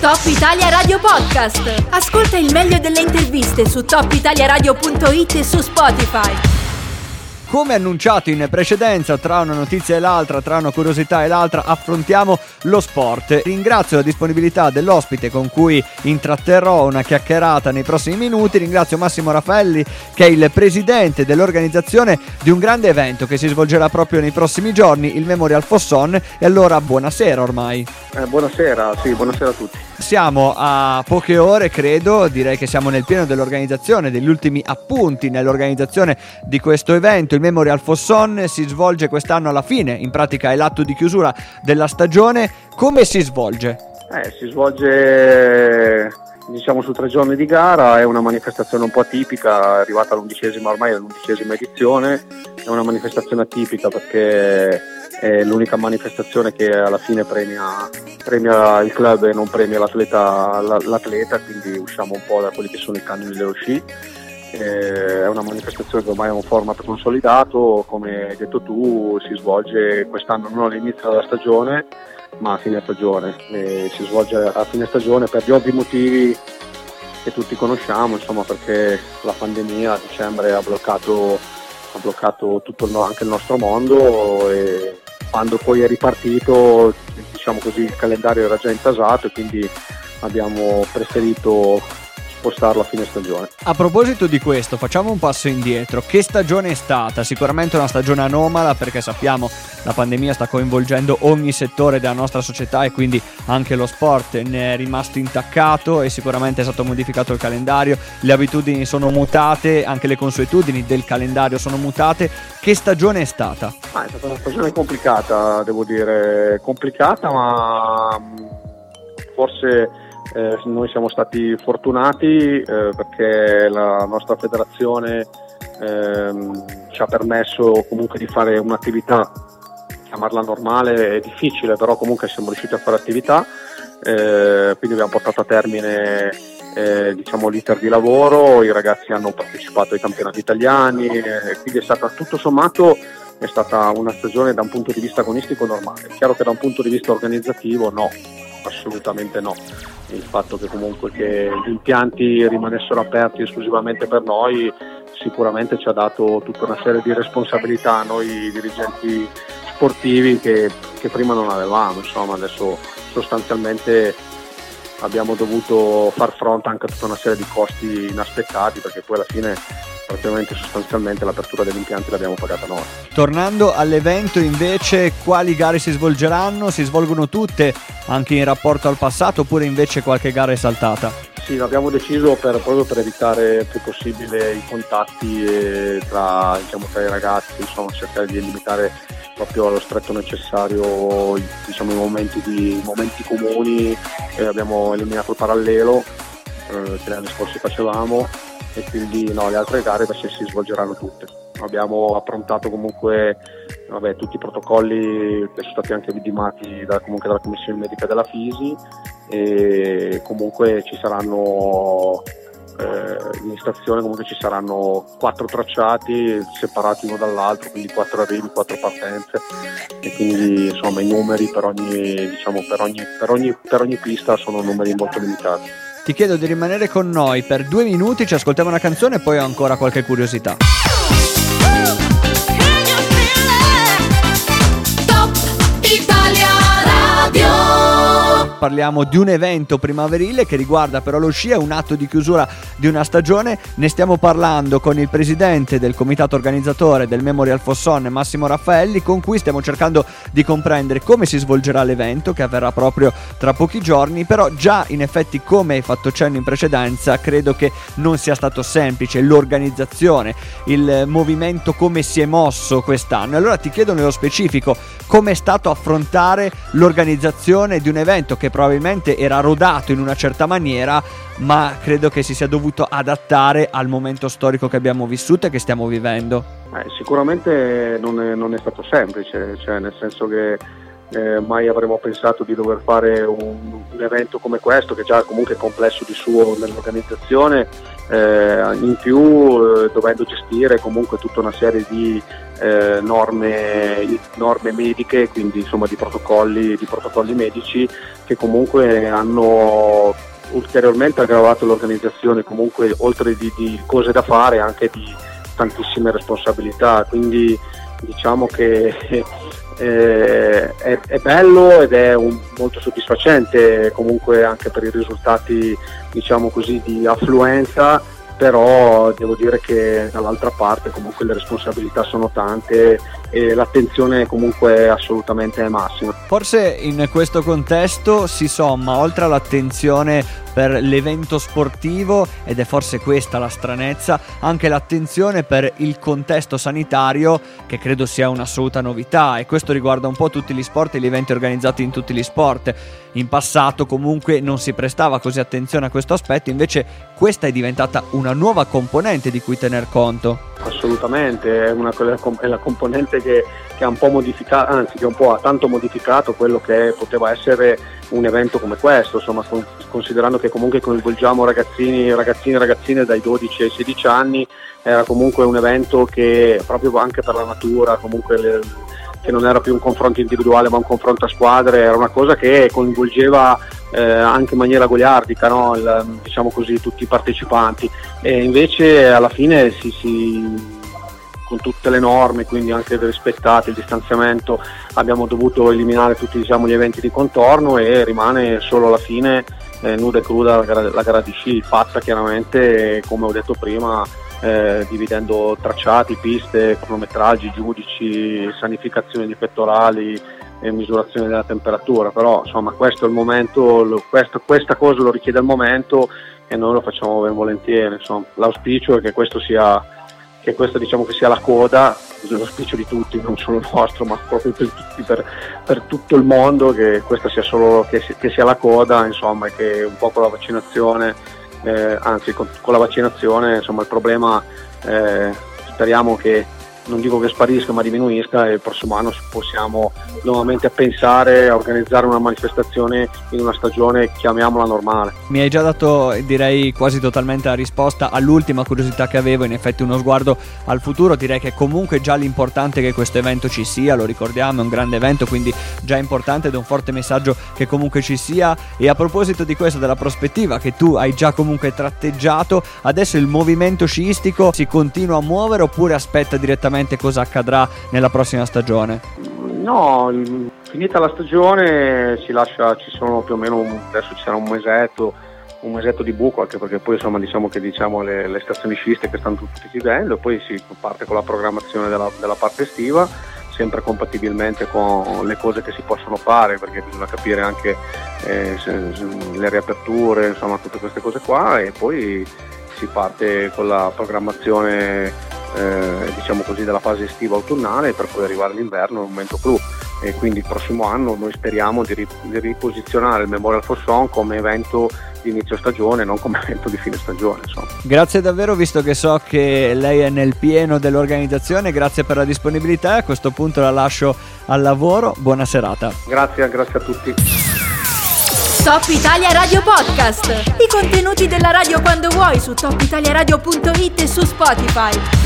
Top Italia Radio Podcast. Ascolta il meglio delle interviste su topitaliaradio.it e su Spotify. Come annunciato in precedenza, tra una notizia e l'altra, tra una curiosità e l'altra, affrontiamo lo sport. Ringrazio la disponibilità dell'ospite con cui intratterrò una chiacchierata nei prossimi minuti. Ringrazio Massimo Raffaelli, che è il presidente dell'organizzazione di un grande evento che si svolgerà proprio nei prossimi giorni, il Memorial Fosson. E allora, buonasera ormai. Eh, buonasera, sì, buonasera a tutti. Siamo a poche ore, credo, direi che siamo nel pieno dell'organizzazione, degli ultimi appunti nell'organizzazione di questo evento. Il Memorial Fosson si svolge quest'anno alla fine, in pratica è l'atto di chiusura della stagione. Come si svolge? Eh, si svolge diciamo su tre giorni di gara, è una manifestazione un po' atipica, è arrivata all'undicesima ormai all'undicesima edizione, è una manifestazione atipica perché è l'unica manifestazione che alla fine premia, premia il club e non premia l'atleta, l'atleta, quindi usciamo un po' da quelli che sono i canoni dello sci. È una manifestazione che ormai è un format consolidato, come hai detto tu, si svolge quest'anno non all'inizio della stagione, ma a fine stagione. E si svolge a fine stagione per gli ovvi motivi che tutti conosciamo, insomma, perché la pandemia a dicembre ha bloccato, ha bloccato tutto il, anche il nostro mondo e quando poi è ripartito diciamo così, il calendario era già intasato e quindi abbiamo preferito spostarlo a fine stagione. A proposito di questo, facciamo un passo indietro. Che stagione è stata? Sicuramente una stagione anomala perché sappiamo la pandemia sta coinvolgendo ogni settore della nostra società e quindi anche lo sport ne è rimasto intaccato e sicuramente è stato modificato il calendario, le abitudini sono mutate, anche le consuetudini del calendario sono mutate. Che stagione è stata? Ah, è stata una stagione complicata, devo dire, complicata ma forse eh, noi siamo stati fortunati eh, perché la nostra federazione ehm, ci ha permesso comunque di fare un'attività, chiamarla normale è difficile, però comunque siamo riusciti a fare attività, eh, quindi abbiamo portato a termine eh, diciamo, l'iter di lavoro, i ragazzi hanno partecipato ai campionati italiani, eh, quindi è stata tutto sommato è stata una stagione da un punto di vista agonistico normale. Chiaro che da un punto di vista organizzativo no, assolutamente no il fatto che comunque che gli impianti rimanessero aperti esclusivamente per noi sicuramente ci ha dato tutta una serie di responsabilità a noi dirigenti sportivi che, che prima non avevamo, insomma adesso sostanzialmente abbiamo dovuto far fronte anche a tutta una serie di costi inaspettati perché poi alla fine praticamente sostanzialmente l'apertura degli impianti l'abbiamo pagata noi. Tornando all'evento invece, quali gare si svolgeranno? Si svolgono tutte anche in rapporto al passato oppure invece qualche gara è saltata? Sì, l'abbiamo deciso per, proprio per evitare il più possibile i contatti tra, diciamo, tra i ragazzi, insomma, cercare di limitare proprio allo stretto necessario diciamo, i, momenti di, i momenti comuni, eh, abbiamo eliminato il parallelo eh, che l'anno scorso facevamo e quindi no, le altre gare invece si svolgeranno tutte. Abbiamo approntato comunque vabbè, tutti i protocolli che sono stati anche vidimati da, comunque dalla Commissione Medica della Fisi e comunque ci saranno eh, in stazione comunque ci saranno quattro tracciati separati uno dall'altro, quindi quattro arrivi, quattro partenze e quindi insomma i numeri per ogni, diciamo, per ogni, per ogni, per ogni pista sono numeri molto limitati. Ti chiedo di rimanere con noi per due minuti, ci ascoltiamo una canzone e poi ho ancora qualche curiosità. Top parliamo di un evento primaverile che riguarda però lo sci, è un atto di chiusura di una stagione, ne stiamo parlando con il presidente del comitato organizzatore del Memorial Fosson, Massimo Raffaelli, con cui stiamo cercando di comprendere come si svolgerà l'evento che avverrà proprio tra pochi giorni, però già in effetti come hai fatto cenno in precedenza, credo che non sia stato semplice l'organizzazione, il movimento come si è mosso quest'anno. Allora ti chiedo nello specifico come è stato affrontare l'organizzazione di un evento che probabilmente era rodato in una certa maniera, ma credo che si sia dovuto adattare al momento storico che abbiamo vissuto e che stiamo vivendo. Eh, sicuramente non è, non è, stato semplice, cioè nel senso che eh, mai avremmo pensato di dover fare un, un, evento come questo, che già comunque è complesso di suo nell'organizzazione, eh, in più eh, dovendo gestire comunque tutta una serie di eh, norme, norme, mediche, quindi insomma di protocolli, di protocolli medici che comunque hanno ulteriormente aggravato l'organizzazione, comunque oltre di, di cose da fare anche di tantissime responsabilità. Quindi diciamo che eh, è, è, bello ed è un, molto soddisfacente comunque anche per i risultati diciamo così di affluenza però devo dire che dall'altra parte comunque le responsabilità sono tante e l'attenzione comunque è assolutamente massima. Forse in questo contesto si somma oltre all'attenzione per l'evento sportivo ed è forse questa la stranezza, anche l'attenzione per il contesto sanitario che credo sia un'assoluta novità e questo riguarda un po' tutti gli sport e gli eventi organizzati in tutti gli sport. In passato comunque non si prestava così attenzione a questo aspetto, invece questa è diventata una nuova componente di cui tener conto. Assolutamente, è, una, è la componente che, che, ha un po' modificato, anzi che un po' ha tanto modificato quello che poteva essere un evento come questo, insomma, considerando che comunque coinvolgiamo ragazzini, ragazzini e ragazzine dai 12 ai 16 anni, era comunque un evento che proprio anche per la natura, comunque le, che non era più un confronto individuale ma un confronto a squadre, era una cosa che coinvolgeva eh, anche in maniera goliardica no? Il, diciamo così, tutti i partecipanti e invece alla fine si, si, con tutte le norme, quindi anche rispettate il distanziamento, abbiamo dovuto eliminare tutti diciamo, gli eventi di contorno e rimane solo alla fine eh, nuda e cruda la gara, la gara di sci, fatta chiaramente come ho detto prima eh, dividendo tracciati, piste, cronometraggi, giudici, sanificazione di pettorali e misurazione della temperatura, però insomma questo è il momento, lo, questo, questa cosa lo richiede il momento e noi lo facciamo ben volentieri, insomma. l'auspicio è che questo sia, che questa diciamo che sia la coda, l'auspicio di tutti, non solo il nostro, ma proprio per tutti, per, per tutto il mondo, che questa sia solo che, che sia la coda, insomma, e che un po' con la vaccinazione, eh, anzi con, con, la vaccinazione, insomma il problema eh, speriamo che non dico che sparisca ma diminuisca e il prossimo anno possiamo nuovamente pensare a organizzare una manifestazione in una stagione chiamiamola normale. Mi hai già dato direi quasi totalmente la risposta all'ultima curiosità che avevo, in effetti uno sguardo al futuro, direi che comunque già l'importante che questo evento ci sia, lo ricordiamo, è un grande evento, quindi già importante ed è un forte messaggio che comunque ci sia e a proposito di questo della prospettiva che tu hai già comunque tratteggiato, adesso il movimento sciistico si continua a muovere oppure aspetta direttamente cosa accadrà nella prossima stagione? No, finita la stagione ci lascia, ci sono più o meno, adesso ci sarà un mesetto, un mesetto di buco anche perché poi insomma diciamo che diciamo le, le stazioni sciistiche stanno tutte chiudendo e poi si parte con la programmazione della, della parte estiva sempre compatibilmente con le cose che si possono fare perché bisogna capire anche eh, le riaperture, insomma tutte queste cose qua e poi si parte con la programmazione eh, diciamo così, della fase estiva autunnale per poi arrivare all'inverno, un momento clou e quindi il prossimo anno noi speriamo di, di riposizionare il Memorial Fosson come evento di inizio stagione, non come evento di fine stagione. Insomma. Grazie davvero, visto che so che lei è nel pieno dell'organizzazione, grazie per la disponibilità. A questo punto la lascio al lavoro. Buona serata. Grazie, grazie a tutti. Top Italia Radio Podcast. I contenuti della radio quando vuoi su topitaliaradio.it e su Spotify.